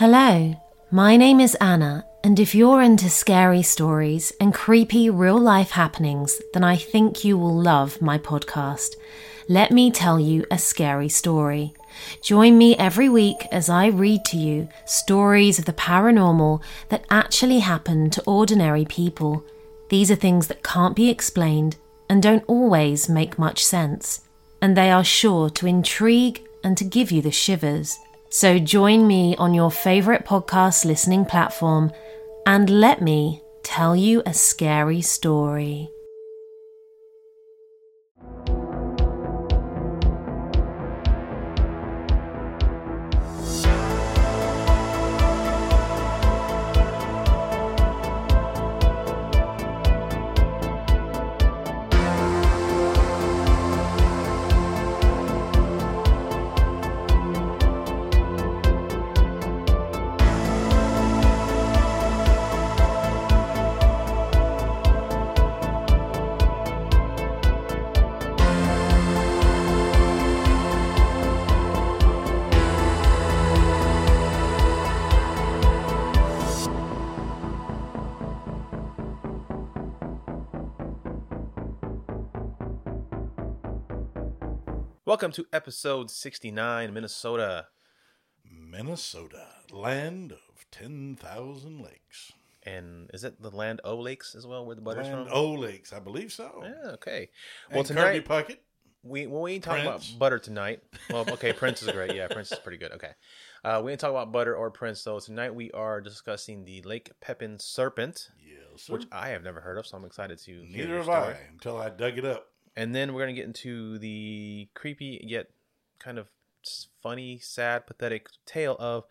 Hello, my name is Anna, and if you're into scary stories and creepy real life happenings, then I think you will love my podcast. Let me tell you a scary story. Join me every week as I read to you stories of the paranormal that actually happen to ordinary people. These are things that can't be explained and don't always make much sense, and they are sure to intrigue and to give you the shivers. So join me on your favorite podcast listening platform and let me tell you a scary story. Welcome to episode 69, Minnesota. Minnesota, land of 10,000 lakes. And is it the Land O Lakes as well, where the butter's Land from? O Lakes, I believe so. Yeah, okay. And Well, Kirby tonight, Puckett. we, well, we ain't talking Prince. about butter tonight. Well, okay, Prince is great. Yeah, Prince is pretty good. Okay. Uh, we ain't talking about butter or Prince, though. Tonight we are discussing the Lake Pepin Serpent, Yes, sir. which I have never heard of, so I'm excited to hear Neither have story. I until I dug it up. And then we're going to get into the creepy yet kind of funny, sad, pathetic tale of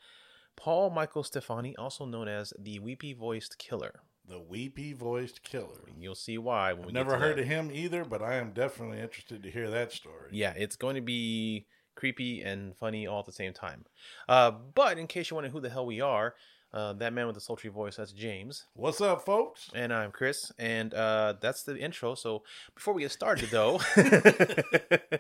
Paul Michael Stephani, also known as the Weepy Voiced Killer. The weepy voiced killer. You'll see why when we I've get never heard that. of him either, but I am definitely interested to hear that story. Yeah, it's going to be creepy and funny all at the same time. Uh, but in case you're wondering who the hell we are, uh, that man with the sultry voice, that's James. What's up, folks? And I'm Chris, and uh, that's the intro. So before we get started, though,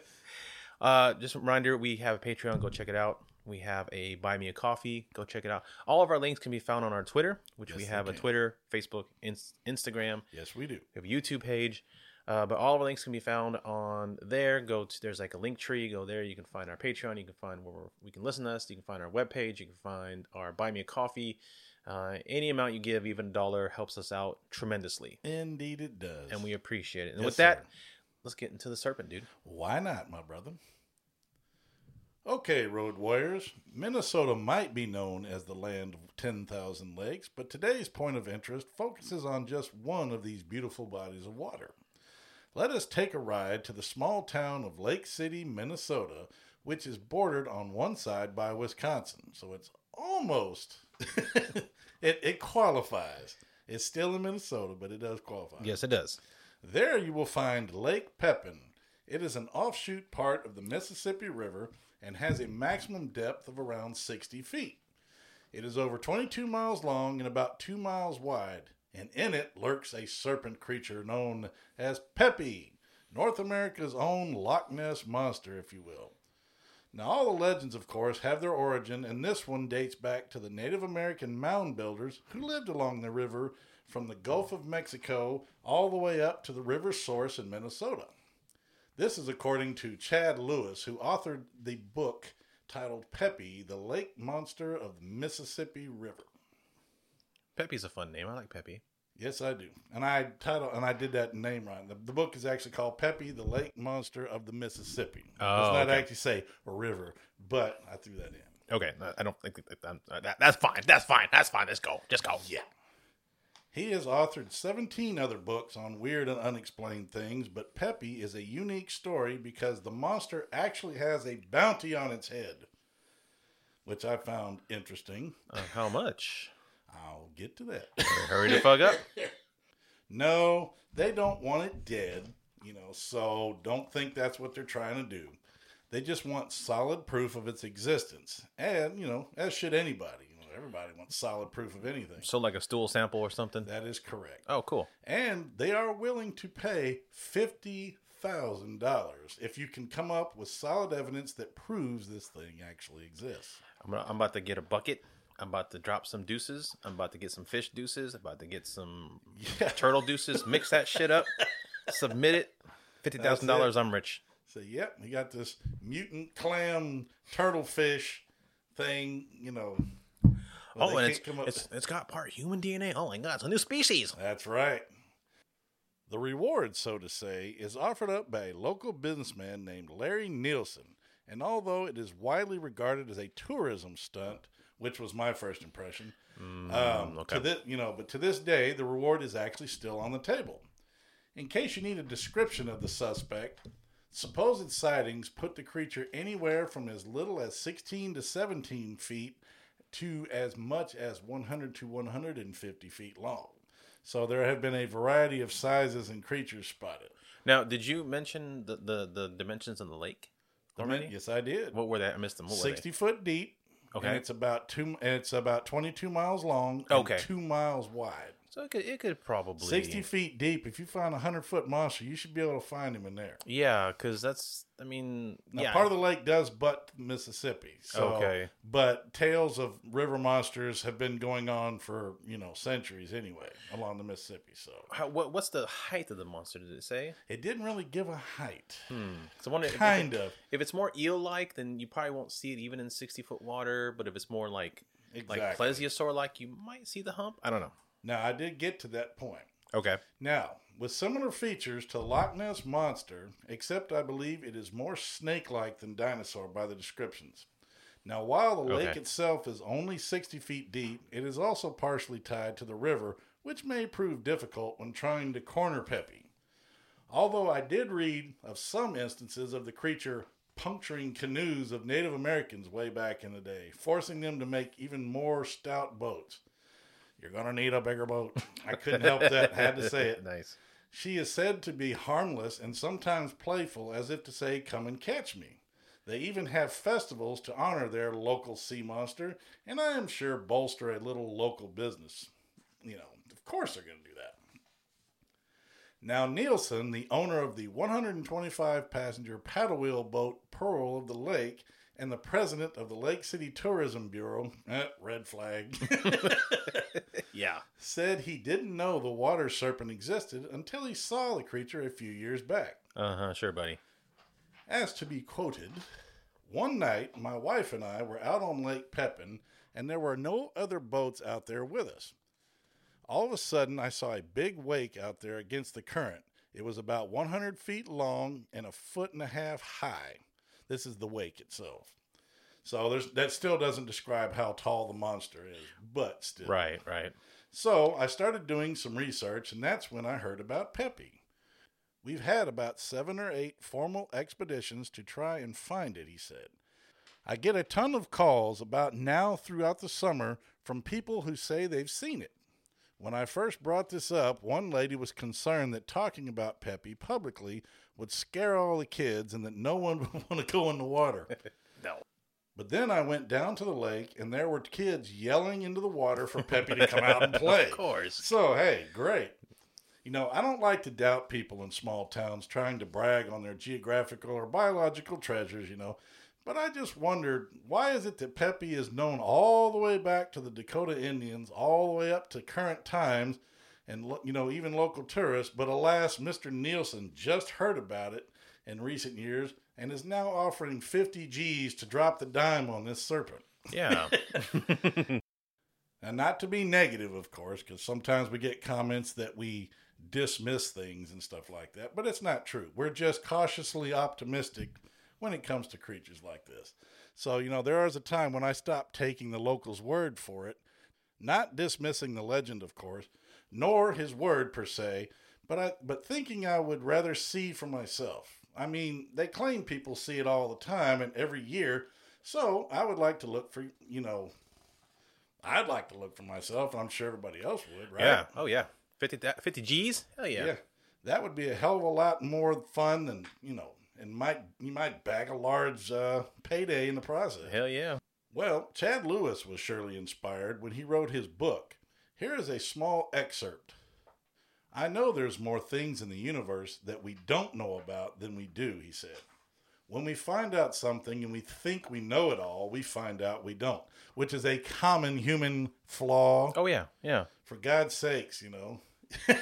uh, just a reminder we have a Patreon. Go check it out. We have a Buy Me a Coffee. Go check it out. All of our links can be found on our Twitter, which we have a can. Twitter, Facebook, Inst- Instagram. Yes, we do. We have a YouTube page. Uh, but all of our links can be found on there. Go to there's like a link tree. Go there. You can find our Patreon. You can find where we're, we can listen to us. You can find our webpage. You can find our Buy Me a Coffee. Uh, any amount you give, even a dollar, helps us out tremendously, Indeed, it does. and we appreciate it. And Yes, with that, sir. let's get into the serpent, dude. Why not, my brother? Okay, Road Warriors. Minnesota might be known as the land of 10,000 lakes, but today's point of interest focuses on just one of these beautiful bodies of water. Let us take a ride to the small town of Lake City, Minnesota, which is bordered on one side by Wisconsin. So it's almost, it, it qualifies. It's still in Minnesota, but it does qualify. Yes, it does. There you will find Lake Pepin. It is an offshoot part of the Mississippi River and has a maximum depth of around 60 feet. It is over 22 miles long and about 2 miles wide, and in it lurks a serpent creature known as Pepie, North America's own Loch Ness monster, if you will. Now, all the legends, of course, have their origin, and this one dates back to the Native American mound builders who lived along the river from the Gulf of Mexico all the way up to the river source in Minnesota. This is according to Chad Lewis, who authored the book titled Pepie, the Lake Monster of the Mississippi River. Pepie's a fun name. I like Pepie. Yes, I do. And I title and I did that name right. The, the book is actually called Pepie, the Lake Monster of the Mississippi. It Oh, does not okay. actually say a river, but I threw that in. Okay, I don't think that, that, that's fine. That's fine. That's fine. Let's go. Just go. Yeah. He has authored 17 other books on weird and unexplained things, but Pepie is a unique story because the monster actually has a bounty on its head, which I found interesting. Uh, how much? I'll get to that. Hurry the fuck up. no, they don't want it dead, you know, so don't think that's what they're trying to do. They just want solid proof of its existence. And, you know, as should anybody. You know, everybody wants solid proof of anything. So like a stool sample or something. That is correct. Oh, cool. and they are willing to pay fifty thousand dollars if you can come up with solid evidence that proves this thing actually exists. I'm, I'm about to get a bucket I'm about to drop some deuces. I'm about to get some fish deuces. I'm about to get some Yeah. turtle deuces. Mix that shit up. Submit it. Fifty thousand dollars. I'm rich. So, yep, we got this mutant clam turtle fish thing, you know. Oh, and it's, it's it's got part human DNA. Oh my god, it's a new species. That's right. The reward, so to say, is offered up by a local businessman named Larry Nielsen. And although it is widely regarded as a tourism stunt, which was my first impression, um, Mm, okay. to this, you know, but to this day, the reward is actually still on the table. In case you need a description of the suspect, supposed sightings put the creature anywhere from as little as 16 to 17 feet to as much as 100 to 150 feet long. So there have been a variety of sizes and creatures spotted. Now, did you mention the the, the dimensions of the lake already? Yes, I did. What were they? I missed them. What 60 foot deep. Okay. And it's about two. It's about 22 miles long. And Okay. Two miles wide. So it could it could probably 60 feet deep. If you find a hundred foot monster, you should be able to find him in there. Yeah, because that's I mean Now, yeah part of the lake does butt Mississippi. So, Okay. But tales of river monsters have been going on for you know centuries anyway along the Mississippi. So How, what what's the height of the monster? Did it say? it didn't really give a height. Hmm. So I wonder if- if, Kind of. If it's more eel-like, then you probably won't see it even in sixty-foot water. But if it's more like like plesiosaur-like, you might see the hump. I don't know. Now I did get to that point. Okay. Now, with similar features to Loch Ness Monster, except I believe it is more snake like than dinosaur by the descriptions. Now, while the lake itself is only 60 feet deep, it is also partially tied to the river, which may prove difficult when trying to corner Pepie. Although I did read of some instances of the creature puncturing canoes of Native Americans way back in the day, forcing them to make even more stout boats. You're going to need a bigger boat. I couldn't help that. Had to say it. nice. She is said to be harmless and sometimes playful, as if to say, Come and catch me. They even have festivals to honor their local sea monster, and I am sure bolster a little local business. You know, of course they're going to do that. Now, Nielsen, the owner of the 125 passenger paddle wheel boat Pearl of the Lake, and the president of the Lake City Tourism Bureau, eh, red flag. Yeah. said he didn't know the water serpent existed until he saw the creature a few years back. Uh huh. Sure, buddy. As to be quoted, one night my wife and I were out on Lake Pepin, and there were no other boats out there with us. All of a sudden, I saw a big wake out there against the current. It was about 100 feet long and a foot and a half high. This is the wake itself. So there's, that still doesn't describe how tall the monster is, but still. Right. Right. So I started doing some research, and that's when I heard about Pepie. We've had about seven or eight formal expeditions to try and find it, he said. I get a ton of calls about now throughout the summer from people who say they've seen it. When I first brought this up, one lady was concerned that talking about Pepie publicly would scare all the kids and that no one would want to go in the water. No. But then I went down to the lake and there were kids yelling into the water for Pepie to come out and play. Of course. So, hey, great. You know, I don't like to doubt people in small towns trying to brag on their geographical or biological treasures, you know. But I just wondered why is it that Pepie is known all the way back to the Dakota Indians, all the way up to current times, and lo- you know even local tourists. But alas, Mr. Nielsen just heard about it in recent years and is now offering 50 G's to drop the dime on this serpent. Yeah. And not to be negative, of course, because sometimes we get comments that we dismiss things and stuff like that, but it's not true. We're just cautiously optimistic when it comes to creatures like this. So, you know, there is a time when I stopped taking the local's word for it, not dismissing the legend, of course, nor his word per se, but I but thinking I would rather see for myself. I mean, they claim people see it all the time and every year, so I would like to look for, you know, I'd like to look for myself, and I'm sure everybody else would, right? yeah. Oh yeah. 50, 50 G's. Hell yeah. Yeah. That would be a hell of a lot more fun than, you know, and might you might bag a large uh, payday in the process. Hell yeah. Well, Chad Lewis was surely inspired when he wrote his book. Here is a small excerpt. I know there's more things in the universe that we don't know about than we do, he said. When we find out something and we think we know it all, we find out we don't, which is a common human flaw. Oh yeah, yeah. For God's sakes, you know.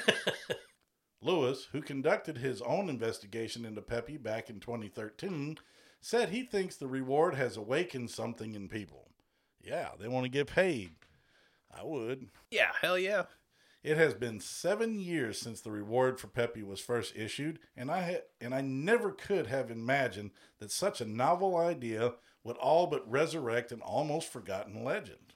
Lewis, who conducted his own investigation into Pepie back in 2013, said he thinks the reward has awakened something in people. Yeah, they want to get paid. I would. Yeah, hell yeah. It has been seven years since the reward for Pepie was first issued, and I ha- and I never could have imagined that such a novel idea would all but resurrect an almost forgotten legend.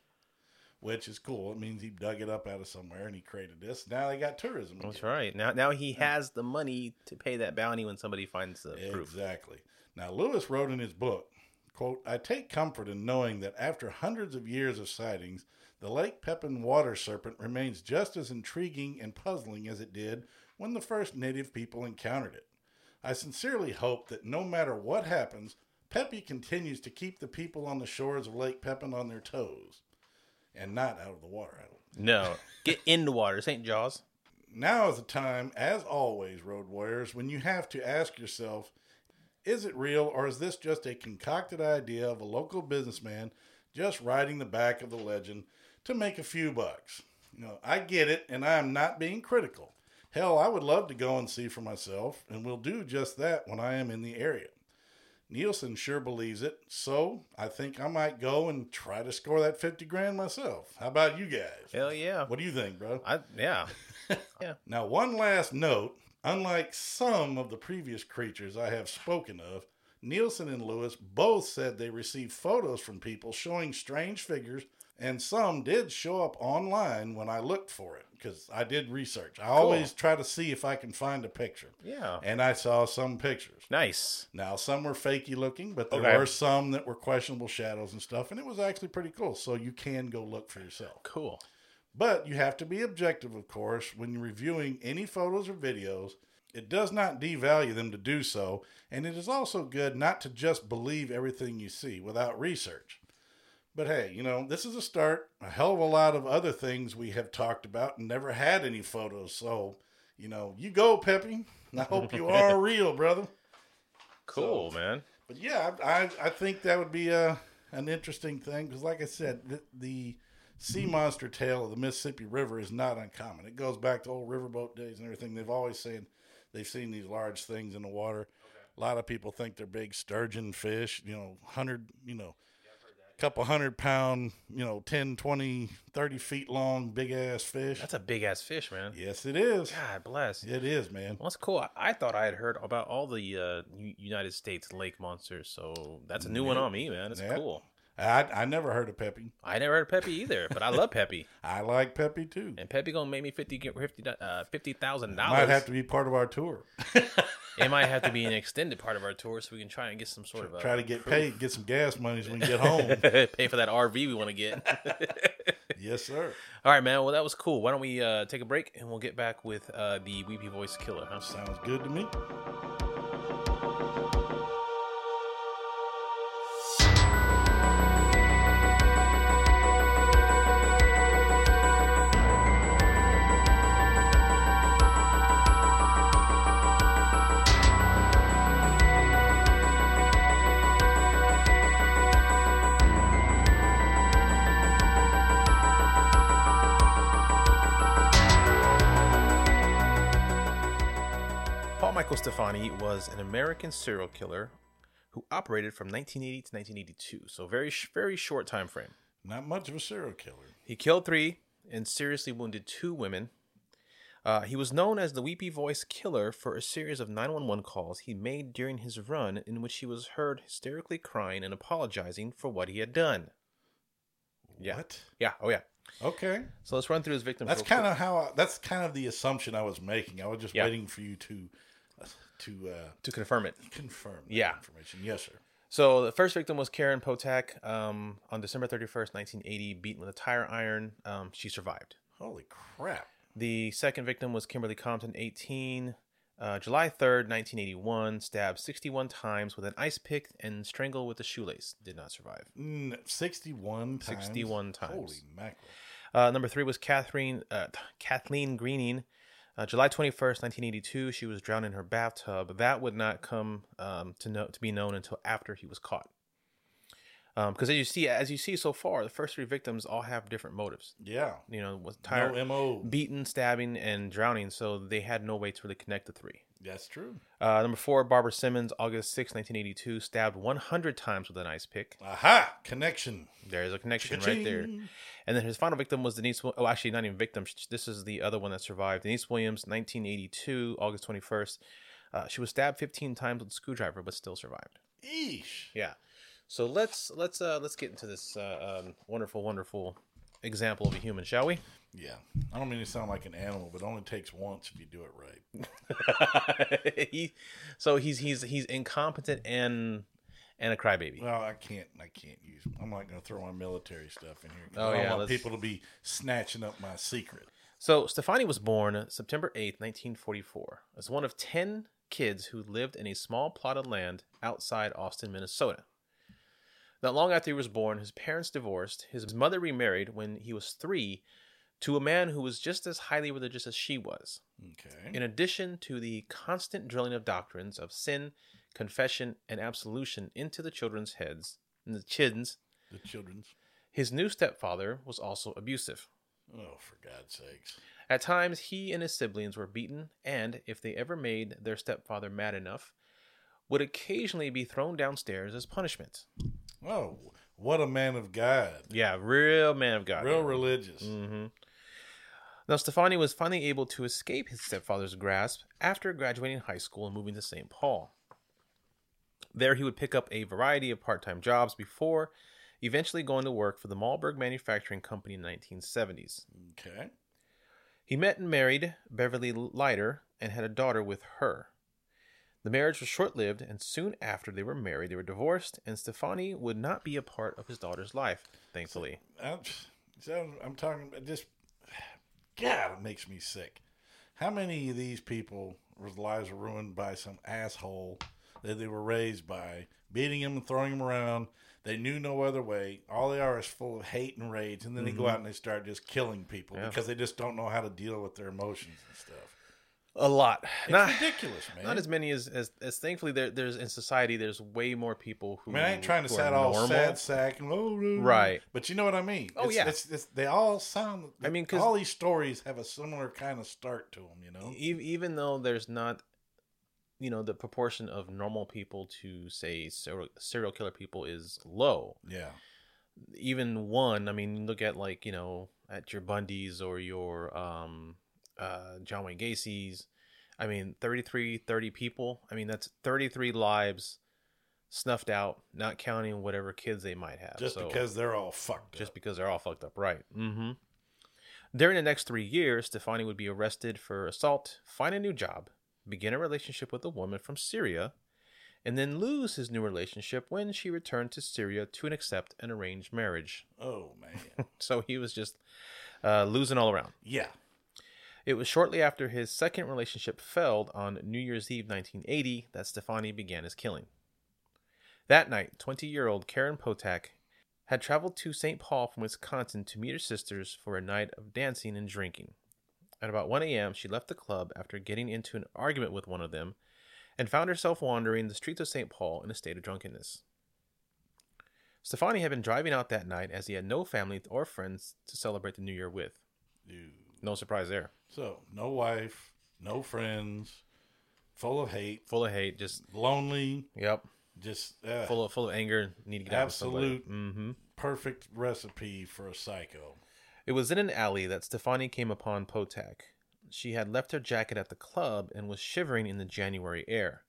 Which is cool. It means he dug it up out of somewhere and he created this. Now they got tourism. That's again. right. Now, now he has the money to pay that bounty when somebody finds the proof. Exactly. Now, Lewis wrote in his book, quote, I take comfort in knowing that after hundreds of years of sightings, the Lake Pepin water serpent remains just as intriguing and puzzling as it did when the first native people encountered it. I sincerely hope that no matter what happens, Pepie continues to keep the people on the shores of Lake Pepin on their toes and not out of the water. I don't No, get in the water. St. Jaws. now is the time, as always, Road Warriors, when you have to ask yourself is it real or is this just a concocted idea of a local businessman just riding the back of the legend to make a few bucks? You know, I get it, and I am not being critical. Hell, I would love to go and see for myself, and will do just that when I am in the area. Nielsen sure believes it, so I think I might go and try to score that 50 grand myself. How about you guys? Hell yeah. What do you think, bro? I yeah. yeah. Now, one last note unlike some of the previous creatures I have spoken of, Nielsen and Lewis both said they received photos from people showing strange figures, and some did show up online when I looked for it because I did research. I always try to see if I can find a picture, Yeah. and I saw some pictures. Nice. Now, some were fakey looking, but there Okay. were some that were questionable shadows and stuff, and it was actually pretty cool. So you can go look for yourself. Cool. But you have to be objective, of course, when you're reviewing any photos or videos. It does not devalue them to do so, and it is also good not to just believe everything you see without research. But hey, you know, this is a start. A hell of a lot of other things we have talked about and never had any photos. So, you know, you go, Pepie. I hope you are real, brother. Cool, man. But yeah, I, I, I think that would be a, an interesting thing because, like I said, the, the sea monster tale of the Mississippi River is not uncommon. It goes back to old riverboat days and everything. They've always saying they've seen these large things in the water. A lot of people think they're big sturgeon fish, you know, 100, you know, couple hundred pound, you know, 10, 20, 30 feet long, big ass fish. That's a big ass fish, man. yes, it is. God bless. It is, man. Well, that's cool. I, I thought I had heard about all the uh, United States lake monsters, so that's a new one on me, man. It's Yep. cool. I, I never heard of Pepie. I never heard of Pepie either, but I love Pepie. I like Pepie too. And Pepie gonna make me fifty fifty uh, fifty thousand Might have to be part of our tour. It might have to be an extended part of our tour, so we can try and get some sort of Try to get paid, get some gas money so we can get home. pay for that RV we want to get. yes, sir. All right, man. Well, that was cool. Why don't we uh, take a break and we'll get back with uh, the Weepy Voice Killer? Huh? Sounds good to me. Michael Stephani was an American serial killer who operated from 1980 to 1982, so very very short time frame. Not much of a serial killer. He killed three and seriously wounded two women. Uh, he was known as the Weepy Voice Killer for a series of 911 calls he made during his run, in which he was heard hysterically crying and apologizing for what he had done. Yeah. What? Yeah. Oh, yeah. Okay. So let's run through his victims. That's quick. kind of how. I, that's kind of the assumption I was making. I was just Yeah. waiting for you to to uh, to confirm it. confirm. that Yeah. Information. Yes, sir. So the first victim was Karen Potack um, on December 31st, 1980, beaten with a tire iron. Um, she survived. Holy crap. The second victim was Kimberly Compton, 18, uh, July 3rd, 1981, stabbed 61 times with an ice pick and strangled with a shoelace. Did not survive. Mm, Sixty-one times. 61 times. Holy mackerel. Uh, number three was Catherine uh, Kathleen Greening, Uh, July 21st, 1982, she was drowned in her bathtub. That would not come um, to know to be known until after he was caught. Because as you see, as you see so far, the first three victims all have different motives. Yeah. You know, with tire, No mo. beaten, stabbing, and drowning. So they had no way to really connect the three. That's true. Uh, number four, Barbara Simmons, August 6, 1982, stabbed 100 times with an ice pick. Aha! Connection. There's a connection right there. And then his final victim was Denise. Oh, actually, not even victim. This is the other one that survived. Denise Williams, 1982, August 21st. Uh, she was stabbed 15 times with a screwdriver, but still survived. Eesh. Yeah. So let's let's uh, let's get into this uh, um, wonderful, wonderful example of a human, shall we? Yeah. I don't mean to sound like an animal, but it only takes once if you do it right. he, so he's he's he's incompetent and and a crybaby. Well, I can't. I can't use. I'm not going to throw my military stuff in here. Oh, I don't yeah, want people to be snatching up my secret. So Stephani was born September 8th, 1944, as one of 10 kids who lived in a small plot of land outside Austin, Minnesota. Not long after he was born, his parents divorced. His mother remarried when he was three to a man who was just as highly religious as she was. Okay. In addition to the constant drilling of doctrines of sin, confession, and absolution into the children's heads, and the chins, the children's. his new stepfather was also abusive. Oh, for God's sakes. At times, he and his siblings were beaten, and if they ever made their stepfather mad enough, would occasionally be thrown downstairs as punishment. Oh, what a man of God. Yeah, real man of God. Real religious. hmm Now, Stephani was finally able to escape his stepfather's grasp after graduating high school and moving to St. Paul. There, he would pick up a variety of part time jobs before eventually going to work for the Malberg Manufacturing Company in the 1970s. Okay. He met and married Beverly Leiter and had a daughter with her. The marriage was short lived, and soon after they were married, they were divorced, and Stephani would not be a part of his daughter's life, thankfully. I'm, uh, so I'm talking about just, God, it makes me sick. How many of these people whose lives were ruined by some asshole that they were raised by, beating them and throwing them around? They knew no other way. All they are is full of hate and rage, and then they go mm-hmm. out and they start just killing people Yeah. because they just don't know how to deal with their emotions and stuff. A lot. It's Not, ridiculous, man. not as many as, as, as thankfully there, there's in society, there's way more people who. I mean, I ain't trying to sound all normal. sad sack and oh. Right. But you know what I mean? Oh, It's- yeah. It's, it's, they all sound. I mean, 'cause- all these stories have a similar kind of start to them. You know? Even though there's not you know the proportion of normal people to say serial, serial killer people is low Yeah. even one i mean look at like you know at your bundys or your um uh john wayne gacy's i mean 33 30 people i mean that's 33 lives snuffed out not counting whatever kids they might have Just So- because they're all fucked just up. because they're all fucked up, right? Mm-hmm. During the next three years, Stephani would be arrested for assault, find a new job, begin a relationship with a woman from Syria, and then lose his new relationship when she returned to Syria to an accept an arranged marriage. Oh man. So he was just uh, losing all around. yeah. It was shortly after his second relationship failed on New Year's Eve 1980 that Stephani began his killing. That night, 20 year old Karen Potack had traveled to St. Paul from Wisconsin to meet her sisters for a night of dancing and drinking. At about 1 a.m., she left the club after getting into an argument with one of them and found herself wandering the streets of St. Paul in a state of drunkenness. Stephani had been driving out that night as he had no family or friends to celebrate the new year with. Dude. No surprise there. So no wife, no friends, full of hate, Full of hate, just lonely, Yep. just uh, Full of full of anger. Need to get out Absolute- of Mm-hmm. perfect recipe for a psycho. It was in an alley that Stephani came upon Potack. She had left her jacket at the club and was shivering in the January air.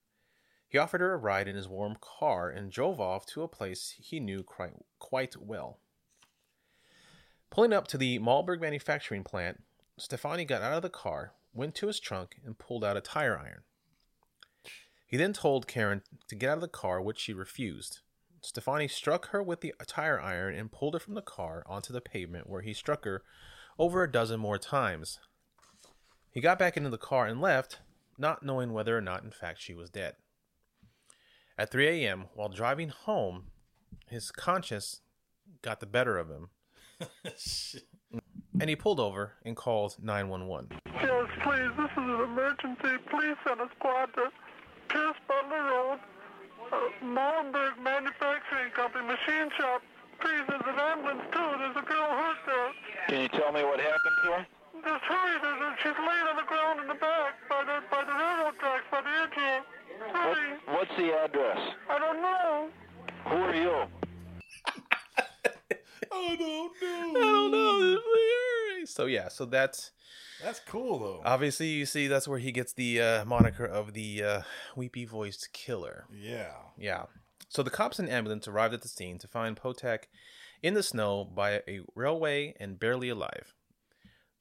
He offered her a ride in his warm car and drove off to a place he knew quite, quite well. Pulling up to the Malberg manufacturing plant, Stephani got out of the car, went to his trunk, and pulled out a tire iron. He then told Karen to get out of the car, which she refused. Stephani struck her with the tire iron and pulled her from the car onto the pavement, where he struck her over a dozen more times. He got back into the car and left, not knowing whether or not, in fact, she was dead. At 3 a.m., while driving home, his conscience got the better of him, and he pulled over and called 911. Yes, please. This is an emergency. Please send a squad to Pierce Butler Road, uh, Molenberg Manufacturing Company, machine shop. Please, there's an ambulance too. There's a girl hurt there. Can you tell me what happened to her? Just hurry. There's a, she's laying on the ground in the back by the by the railroad tracks by the edge here. What, what's the address? I don't know. Who are you? I don't know. I don't know. So yeah, so that's That's cool though. obviously you see that's where he gets the uh, moniker of the uh, weepy voiced killer. yeah. Yeah. So the cops and ambulance arrived at the scene to find Potack in the snow by a railway and barely alive.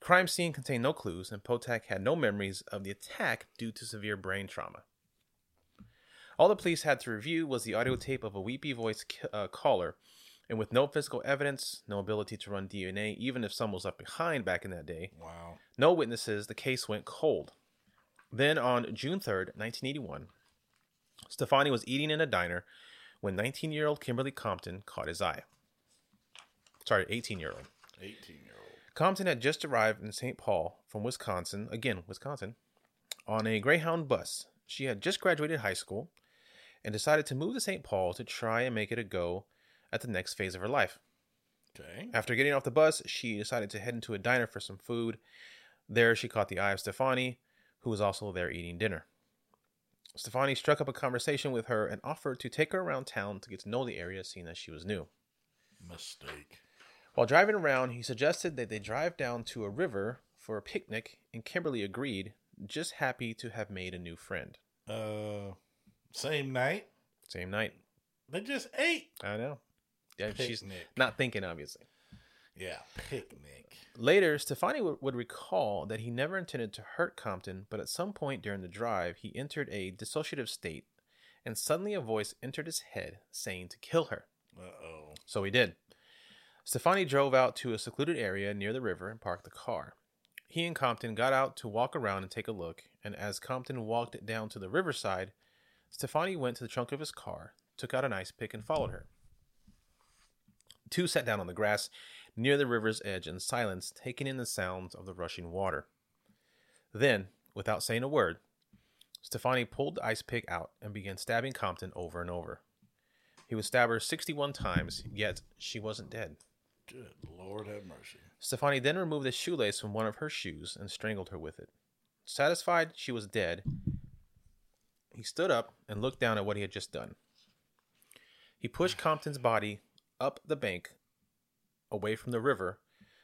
Crime scene contained no clues, and Potack had no memories of the attack due to severe brain trauma. All the police had to review was the audio tape of a weepy voiced uh, caller, and with no physical evidence, no ability to run DNA, even if someone was left behind back in that day, Wow. no witnesses, the case went cold. Then on June 3rd, 1981, Stephani was eating in a diner when 19 year old Kimberly Compton caught his eye. Sorry, 18 year old. 18 year old. Compton had just arrived in St. Paul from Wisconsin, again, Wisconsin, on a Greyhound bus. She had just graduated high school and decided to move to St. Paul to try and make it a go at the next phase of her life. Okay. After getting off the bus, she decided to head into a diner for some food. There, she caught the eye of Stephani, who was also there eating dinner. Stephani struck up a conversation with her and offered to take her around town to get to know the area, seeing that she was new. Mistake. While driving around, he suggested that they drive down to a river for a picnic, and Kimberly agreed, just happy to have made a new friend. Uh, same night. Same night. They just ate. I know. Yeah, she's Picnic. not thinking, obviously. Yeah, picnic. Later, Stephani w- would recall that he never intended to hurt Compton, but at some point during the drive, he entered a dissociative state, and suddenly a voice entered his head saying to kill her. Uh oh. So he did. Stephani drove out to a secluded area near the river and parked the car. He and Compton got out to walk around and take a look, and as Compton walked down to the riverside, Stephani went to the trunk of his car, took out an ice pick, and followed her. The two sat down on the grass near the river's edge in silence, taking in the sounds of the rushing water. Then, without saying a word, Stephani pulled the ice pick out and began stabbing Compton over and over. He would stab her 61 times, yet she wasn't dead. Good Lord have mercy. Stephani then removed a shoelace from one of her shoes and strangled her with it. Satisfied she was dead, he stood up and looked down at what he had just done. He pushed Compton's body up the bank, away from the river,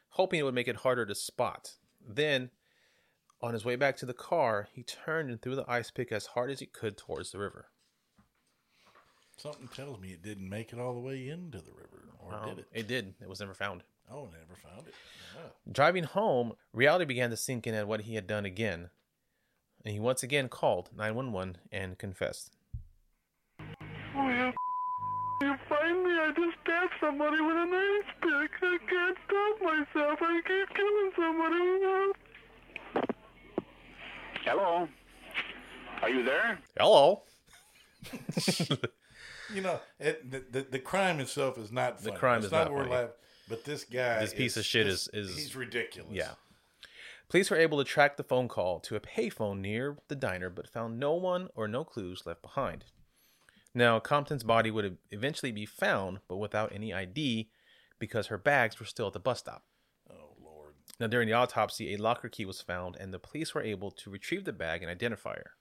hoping it would make it harder to spot. Then, on his way back to the car, he turned and threw the ice pick as hard as he could towards the river. Something tells me it didn't make it all the way into the river, or Um, did it? It did. It was never found. Oh, never found it. Yeah. Driving home, reality began to sink in at what he had done again, and he once again called 911 and confessed. Oh, you, you find me? I just stabbed somebody with an ice pick. I can't stop myself. I keep killing somebody. Hello? Are you there? Hello. You know, it, the, the the crime itself is not funny. crime it's is not what we're funny. laugh- But this guy, This piece of shit is- is- he's ridiculous. Yeah. Police were able to track the phone call to a payphone near the diner, but found no one or no clues left behind. Now, Compton's body would eventually be found, but without any ID because her bags were still at the bus stop. Oh Lord. Now, during the autopsy, a locker key was found, and the police were able to retrieve the bag and identify her.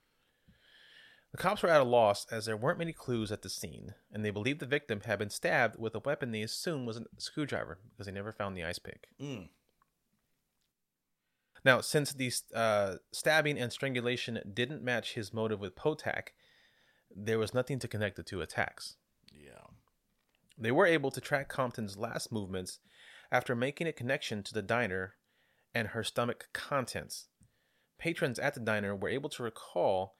The cops were at a loss as there weren't many clues at the scene, and they believed the victim had been stabbed with a weapon they assumed was a screwdriver because they never found the ice pick. Mm. Now, since the uh, stabbing and strangulation didn't match his motive with Potack, there was nothing to connect the two attacks. Yeah. They were able to track Compton's last movements after making a connection to the diner and her stomach contents. Patrons at the diner were able to recall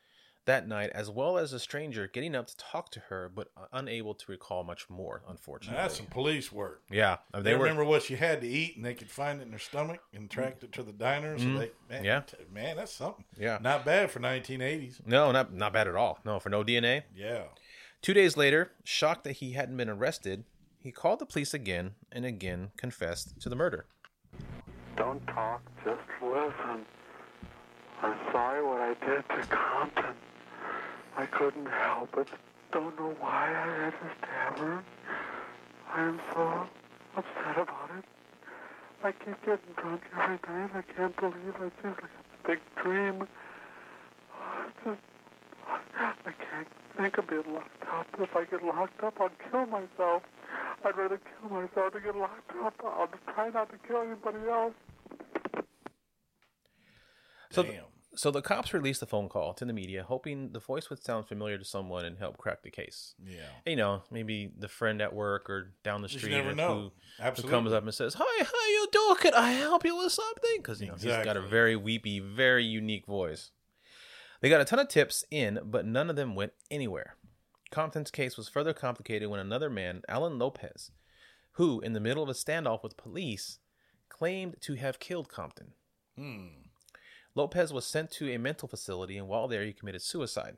that night, as well as a stranger getting up to talk to her, but unable to recall much more, Now, unfortunately. that's some police work. yeah, They, they, were. remember what she had to eat, and they could find it in her stomach and tracked it to the diner. So they, man, Mm-hmm. Yeah. t- man, that's something. Yeah. not bad for 1980s. No, not not bad at all. No, for no DNA. Yeah, Two days later, shocked that he hadn't been arrested, he called the police again and again confessed to the murder. Don't talk, just listen. I'm sorry what I did to Compton. I couldn't help it. Don't know why I had to stab her. I am so upset about it. I keep getting drunk every night. I can't believe it. it's just like a big dream. It's just, I can't think of being locked up. If I get locked up, I'll kill myself. I'd rather kill myself than get locked up. I'll try not to kill anybody else. So, Damn. So the cops released the phone call to the media, hoping the voice would sound familiar to someone and help crack the case. Yeah. You know, maybe the friend at work or down the street never know. who, who comes up and says, "Hi, how you doing? Could I help you with something?" Because you know he's got a very weepy, very unique voice. They got a ton of tips in, but none of them went anywhere. Compton's case was further complicated when another man, Alan Lopez, who, in the middle of a standoff with police, claimed to have killed Compton. Hmm. Lopez was sent to a mental facility, and while there, he committed suicide.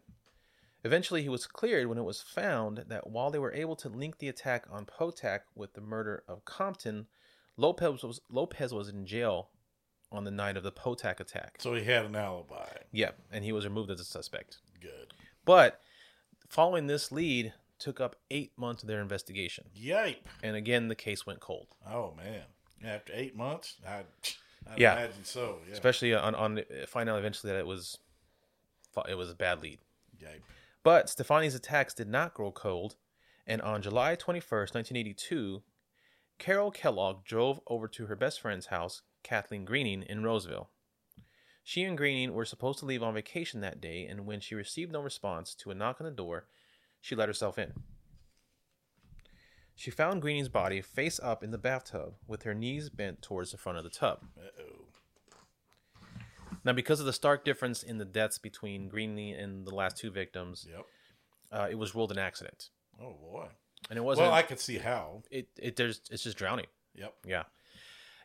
Eventually, he was cleared when it was found that while they were able to link the attack on Potack with the murder of Compton, Lopez was Lopez was in jail on the night of the Potack attack. So he had an alibi. Yeah, and he was removed as a suspect. Good. But following this lead, took up eight months of their investigation, Yipe. and again the case went cold. Oh man. After eight months, I I Yeah. imagine so. Yeah. Especially on on finding out eventually that it was it was a bad lead. Yipe. But Stephani's attacks did not grow cold, and on July 21st, 1982, Carol Kellogg drove over to her best friend's house, Kathleen Greening, in Roseville. She and Greening were supposed to leave on vacation that day, and when she received no response to a knock on the door, she let herself in. She found Greening's body face up in the bathtub, with her knees bent towards the front of the tub. Uh-oh. Now, because of the stark difference in the deaths between Greening and the last two victims, Yep. uh, it was ruled an accident. Oh boy. And it wasn't. Well, I could see how. it, it there's it's just drowning. Yep. Yeah.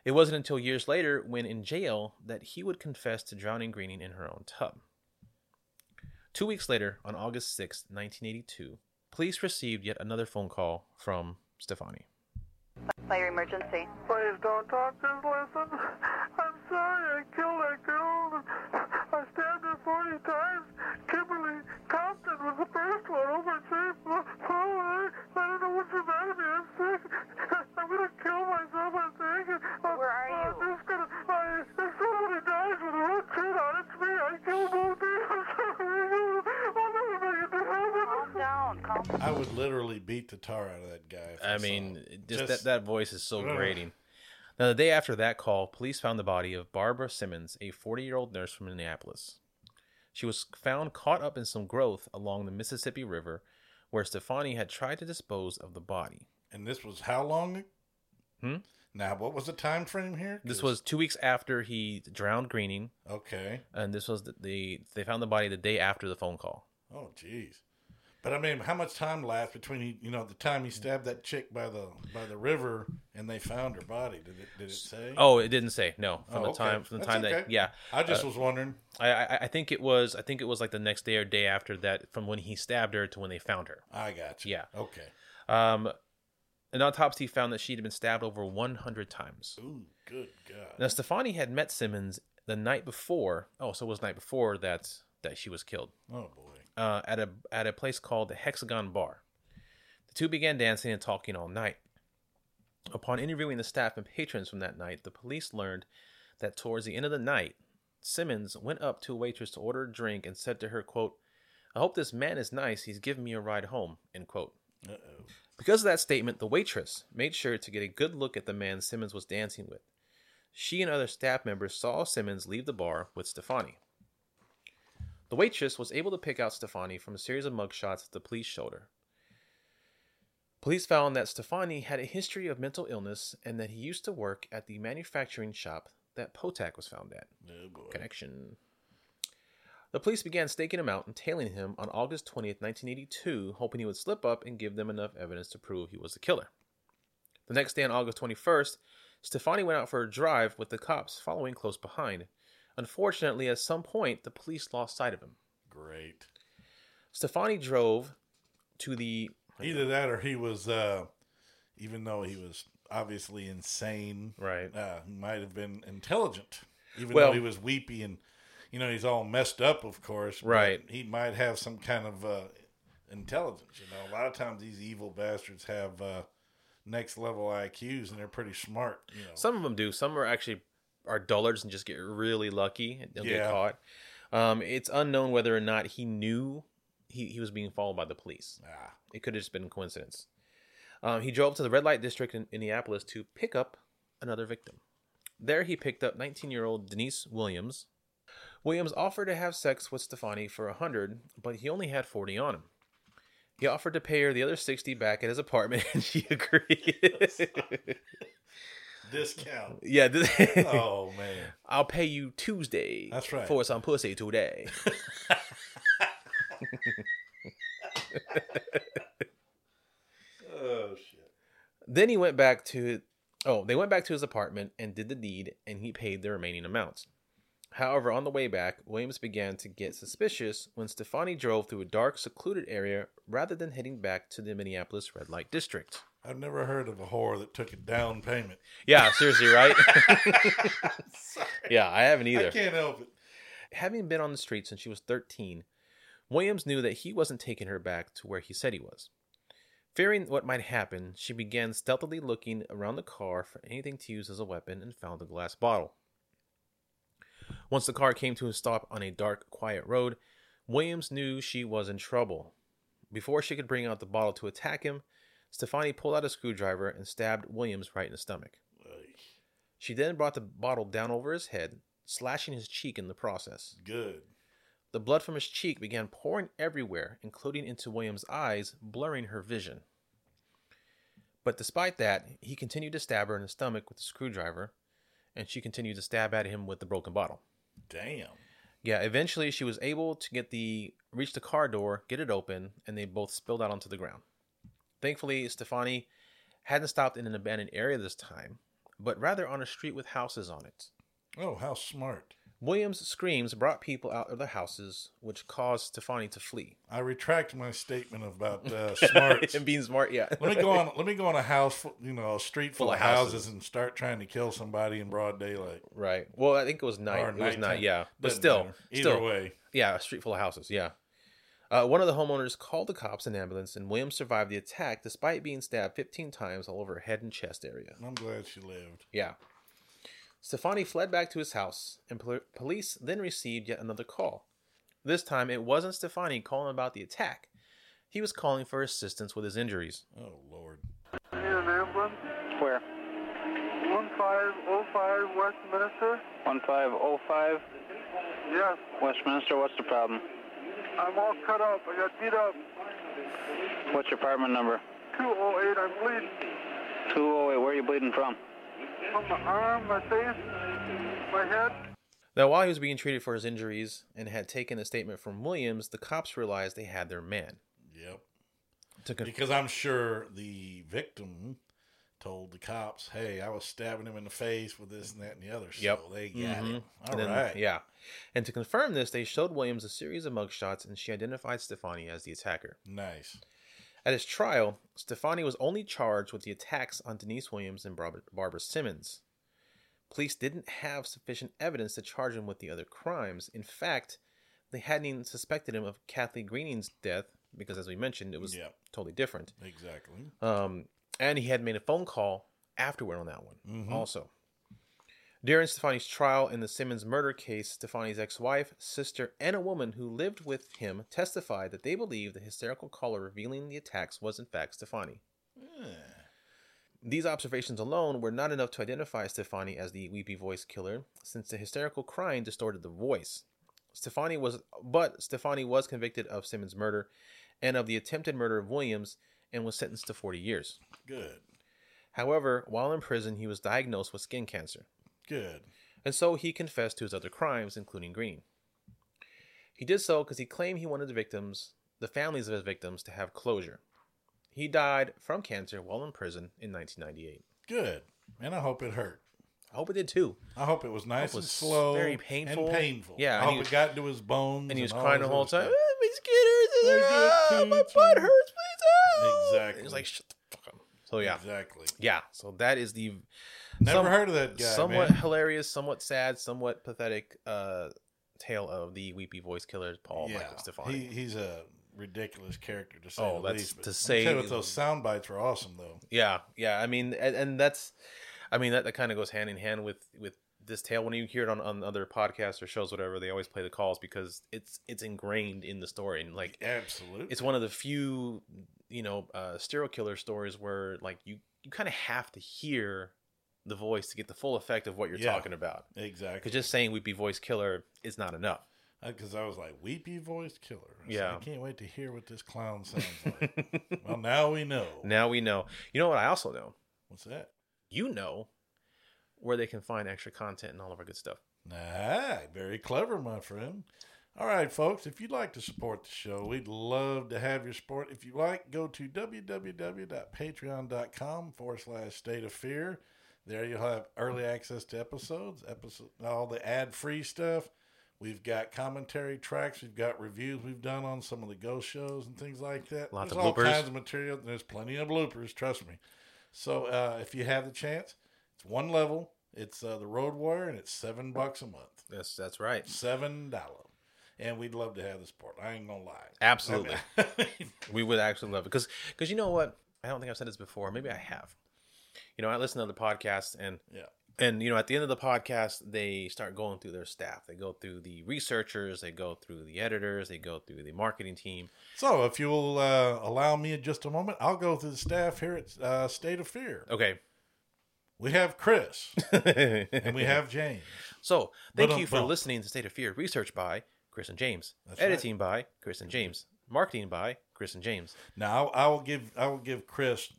It wasn't until years later, when in jail, that he would confess to drowning Greening in her own tub. Two weeks later, on August sixth, 1982, police received yet another phone call from Stephani. Fire emergency. Please don't talk, just listen. I'm sorry I killed that girl. I stabbed her 40 times. Kimberly Compton was the first one over at St. Paul. I, I don't know what's the matter with me. I'm sick. I'm going to kill myself, I think. I'm, Where are you? I'm just going to... If somebody dies with a red shirt on, it's me. I killed both of you. I'm sorry. I would literally beat the tar out of that guy. if I saw mean, just, Just- that, that voice is so Ugh. grating. Now, the day after that call, police found the body of Barbara Simmons, a 40 year old nurse from Minneapolis. She was found caught up in some growth along the Mississippi River, where Stephani had tried to dispose of the body. And this was how long? Hmm? Now, what was the time frame here? This was two weeks after he drowned Greening, okay. and this was the, the they found the body the day after the phone call. Oh, jeez. But I mean, how much time lapsed between he, you know the time he stabbed that chick by the by the river and they found her body? Did it did it say? Oh, it didn't say no from Oh, the okay. time from the That's time that yeah. I just uh, was wondering. I, I I think it was I think it was like the next day or day after that from when he stabbed her to when they found her. I got you. yeah. Okay. Um, an autopsy found that she'd been stabbed over 100 times. Ooh, good God. Now Stephani had met Simmons the night before. Oh, so it was the night before that that she was killed. Oh boy. Uh, at a at a place called the Hexagon Bar. The two began dancing and talking all night. Upon interviewing the staff and patrons from that night, the police learned that towards the end of the night, Simmons went up to a waitress to order a drink and said to her, quote, I hope this man is nice. He's giving me a ride home, end quote. Uh oh. Because of that statement, the waitress made sure to get a good look at the man Simmons was dancing with. She and other staff members saw Simmons leave the bar with Stephani. The waitress was able to pick out Stephani from a series of mugshots that the police showed her. Police found that Stephani had a history of mental illness and that he used to work at the manufacturing shop that Potack was found at. Oh boy. Connection. The police began staking him out and tailing him on August 20th, 1982, hoping he would slip up and give them enough evidence to prove he was the killer. The next day, on August 21st, Stephani went out for a drive with the cops following close behind. Unfortunately, at some point, the police lost sight of him. Great. Stephani drove to the. Either that or he was, uh, even though he was obviously insane. Right. Uh, he might have been intelligent, even Well- though he was weepy and you know he's all messed up, of course. Right. He might have some kind of uh, intelligence. You know, a lot of times these evil bastards have uh, next level IQs and they're pretty smart. You know. Some of them do. Some are actually are dullards and just get really lucky and they'll get caught. Um, it's unknown whether or not he knew he, he was being followed by the police. ah, It could have just been coincidence. Um, he drove to the red light district in Indianapolis to pick up another victim. There, he picked up 19 year old Denise Williams. Williams offered to have sex with Stephani for 100, but he only had 40 on him. He offered to pay her the other 60 back at his apartment, and she agreed. discount. yeah, this- oh man. I'll pay you Tuesday. That's right. For some pussy today. Oh shit. Then he went back to oh, they went back to his apartment and did the deed and he paid the remaining amounts. However, on the way back, Williams began to get suspicious when Stephani drove through a dark, secluded area rather than heading back to the Minneapolis red light district. I've never heard of a whore that took a down payment. Yeah, seriously, right? yeah, I haven't either. I can't help it. Having been on the street since she was 13, Williams knew that he wasn't taking her back to where he said he was. Fearing what might happen, she began stealthily looking around the car for anything to use as a weapon and found a glass bottle. Once the car came to a stop on a dark, quiet road, Williams knew she was in trouble. Before she could bring out the bottle to attack him, Stephani pulled out a screwdriver and stabbed Williams right in the stomach. She then brought the bottle down over his head, slashing his cheek in the process. Good. The blood from his cheek began pouring everywhere, including into William's eyes, blurring her vision. But despite that, he continued to stab her in the stomach with the screwdriver, and she continued to stab at him with the broken bottle. Damn. Yeah, eventually she was able to get the reach the car door, get it open, and they both spilled out onto the ground. Thankfully, Stephani hadn't stopped in an abandoned area this time, but rather on a street with houses on it. Oh, how smart. Williams' screams brought people out of the houses, which caused Stephani to flee. I retract my statement about uh, smart. and being smart, yeah. let me go on. Let me go on a house, you know, a street full, Full of houses. houses, and start trying to kill somebody in broad daylight. Right. Well, I think it was night. Or it was night, yeah. But Doesn't still, matter. either still, way, yeah, a street full of houses, yeah. Uh, one of the homeowners called the cops and ambulance, and Williams survived the attack despite being stabbed 15 times all over her head and chest area. I'm glad she lived. Yeah. Stephani fled back to his house, and pol- police then received yet another call. This time, it wasn't Stephani calling about the attack. He was calling for assistance with his injuries. Oh Lord. Need an ambulance? Where? 1505 Westminster? 1505 Yes. Westminster. What's the problem? I'm all cut up. I got beat up. What's your apartment number? 208. I'm bleeding 208. Where are you bleeding from? from my arm, my face, my head. Now, while he was being treated for his injuries and had taken a statement from Williams, the cops realized they had their man. Yep. To conf- Because I'm sure the victim told the cops, "Hey, I was stabbing him in the face with this and that and the other." So Yep. they got Mhm. it. All And right. Yeah. And to confirm this, they showed Williams a series of mugshots and she identified Stephani as the attacker. Nice. At his trial, Stephani was only charged with the attacks on Denise Williams and Barbara, Barbara Simmons. Police didn't have sufficient evidence to charge him with the other crimes. In fact, they hadn't even suspected him of Kathy Greening's death because, as we mentioned, it was Yep. totally different. Exactly. Um, and he had made a phone call afterward on that one, Mhm. also. During Stephani's trial in the Simmons murder case, Stephani's ex wife, sister, and a woman who lived with him testified that they believed the hysterical caller revealing the attacks was, in fact, Stephani. These observations alone were not enough to identify Stephani as the weepy voice killer, since the hysterical crying distorted the voice. Stephani was, but Stephani was convicted of Simmons' murder and of the attempted murder of Williams, and was sentenced to 40 years. Good. However, while in prison, he was diagnosed with skin cancer, Good. and so he confessed to his other crimes, including Green. He did so because he claimed he wanted the victims, the families of his victims, to have closure. He died from cancer while in prison in 1998. Good. And I hope it hurt. I hope it did too. I hope it was nice it was and slow, very painful. and painful. Yeah, I hope he it got into his bones, And he was all crying the whole time. "Ah, my skin hurts. Ah, my butt hurts. Please. ah." Exactly. He was like, shut the fuck up. So yeah, exactly. yeah. So that is the Never some- heard of that guy. somewhat man. hilarious, somewhat sad, somewhat pathetic uh, tale of the weepy voice killer Paul Michael Stephani. He, he's a ridiculous character to say Oh, the that's least. to say- what, those sound bites were awesome though. Yeah, yeah. I mean, and, and that's, I mean, that, that kind of goes hand in hand with with this tale. When you hear it on, on other podcasts or shows, whatever, they always play the calls because it's it's ingrained in the story, and like Absolutely. it's one of the few, you know, uh, serial killer stories where like you you kind of have to hear the voice to get the full effect of what you're Yeah. talking about. exactly. Because just saying weepy voice killer is not enough. because I was like weepy voice killer. I Yeah. I can't wait to hear what this clown sounds like. well, now we know. Now we know. You know what I also know? What's that? You know where they can find extra content and all of our good stuff. Ah, very clever, my friend. All right, folks, if you'd like to support the show, we'd love to have your support. If you like, go to www.patreon.com forward slash state of fear. There you'll have early access to episodes, episode, all the ad free stuff. We've got commentary tracks. We've got reviews we've done on some of the ghost shows and things like that. Lots There's of all bloopers. kinds of material. There's plenty of bloopers, trust me. So uh, if you have the chance, it's one level. It's uh, the Road Warrior, and it's seven bucks a month. That's that's right. Seven dollar, and we'd love to have the support. I ain't gonna lie. Absolutely. I mean- We would actually love it because because you know what I don't think I've said this before. Maybe I have. You know, I listen to other podcasts and yeah, and you know at the end of the podcast they start going through their staff. They go through the researchers, they go through the editors, they go through the marketing team. So if you'll uh, allow me just a moment, I'll go through the staff here at uh, State of Fear. Okay. We have Chris and we have James. So thank But, you um, for well- listening to State of Fear. Research by Chris and James. That's. Editing by Chris and James. Marketing by Chris and James. Now I will give I will give Chris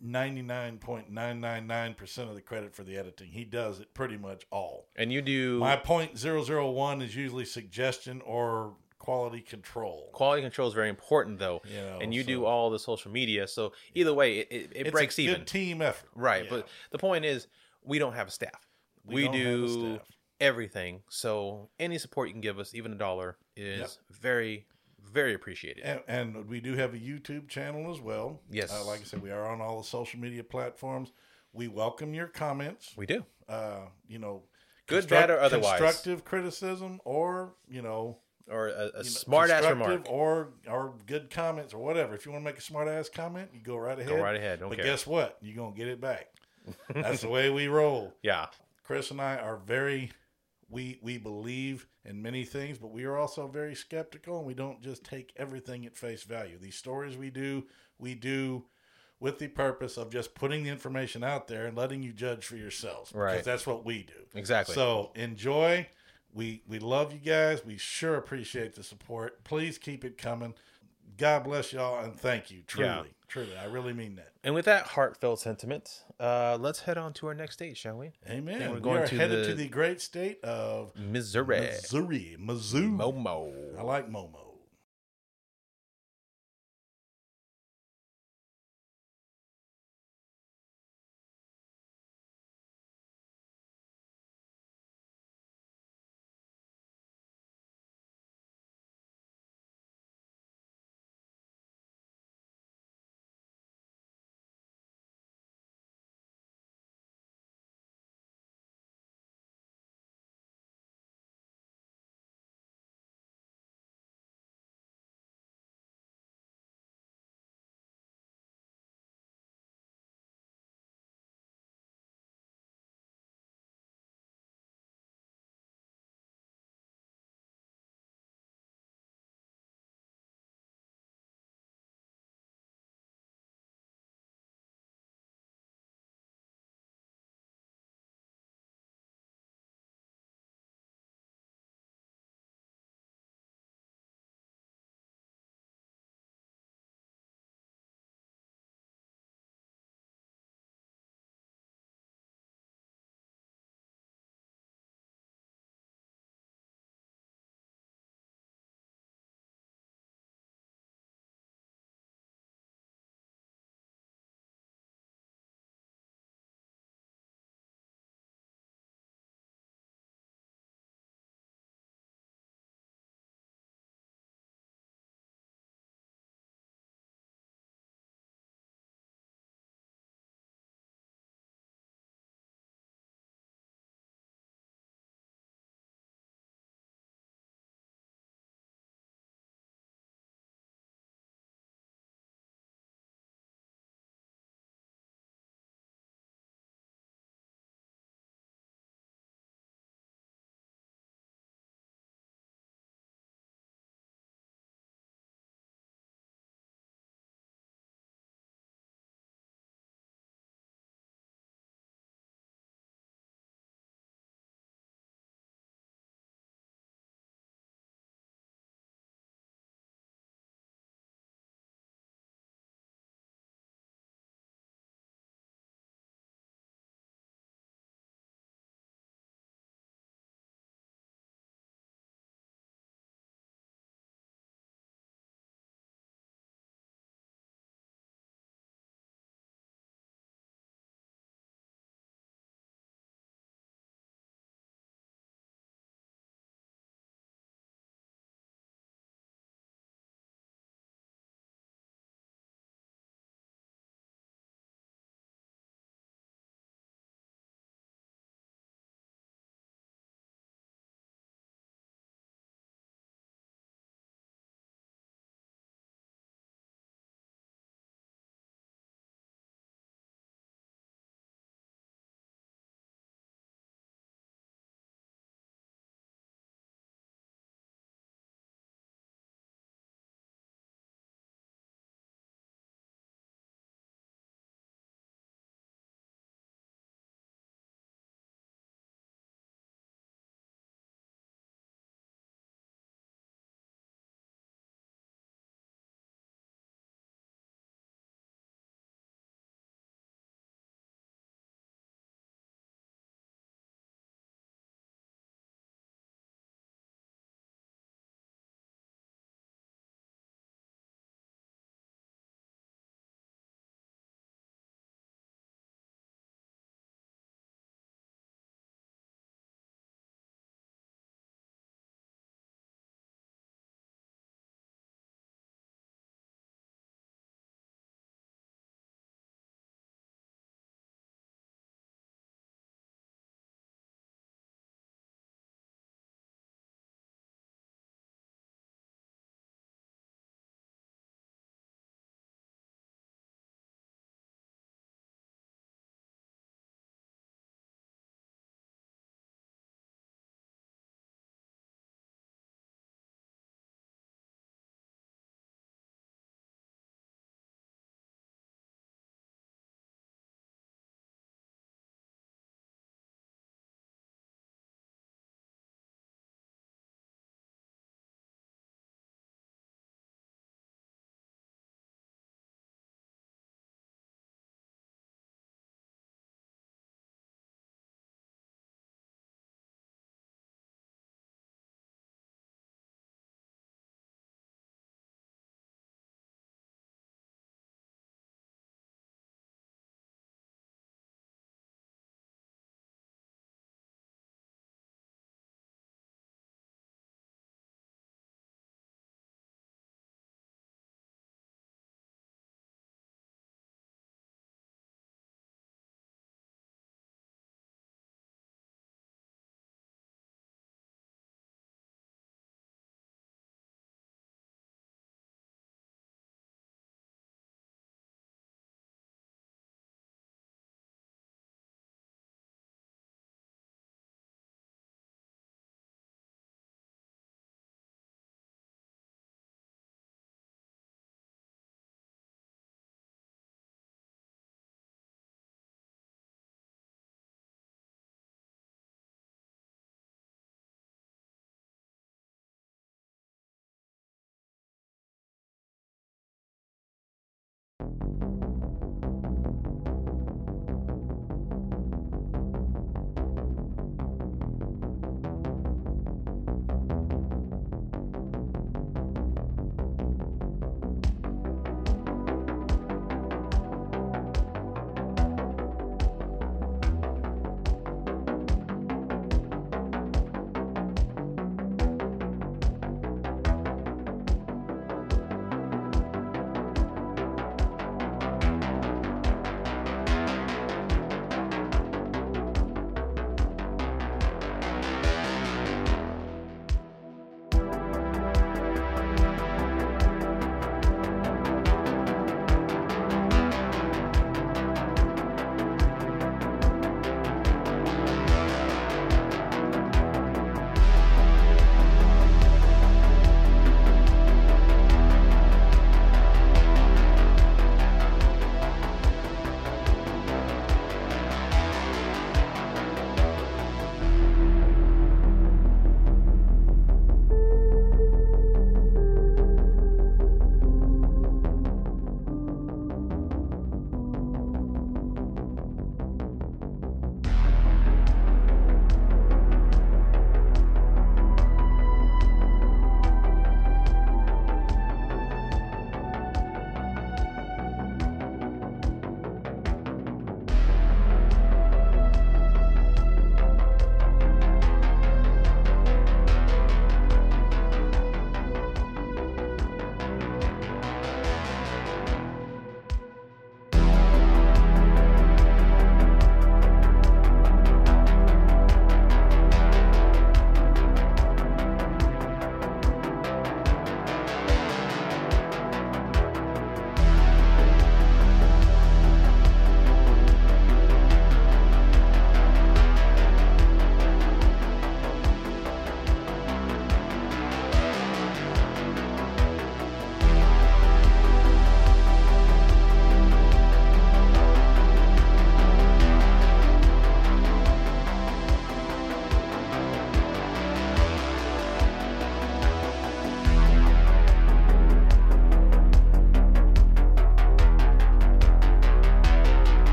ninety nine point nine nine nine percent of the credit for the editing. He does it pretty much all. And you do My point zero zero one is usually suggestion or quality control. quality control is very important though. You know, and you do so- all the social media. So either way, it, it, it It's breaks a even. Good team effort, Right. Yeah. But the point is, we don't have a staff. We We, don't have a do staff. Everything. So any support you can give us, even a dollar, is Yep. very, very appreciated. And, and we do have a YouTube channel as well. Yes. Uh, like I said, we are on all the social media platforms. We welcome your comments. we do. Uh, you know, Good, bad, or otherwise. constructive criticism, or you know, Or a, a smart ass remark. or or good comments or whatever. If you want to make a smart ass comment, you go right ahead. Go right ahead. Don't but care. guess what? You're gonna get it back. That's the way we roll. yeah. Chris and I are very we we believe in many things, but we are also very skeptical and we don't just take everything at face value. These stories we do, we do with the purpose of just putting the information out there and letting you judge for yourselves. Right. Because that's what we do. Exactly. So enjoy. We we love you guys. We sure appreciate the support. Please keep it coming. God bless y'all and thank you. Truly. Yeah. Truly. I really mean that. And with that heartfelt sentiment, uh, let's head on to our next state, shall we? Amen. we're we going are to headed the- to the great state of Missouri. Missouri. Mizzou. Momo. I like Momo.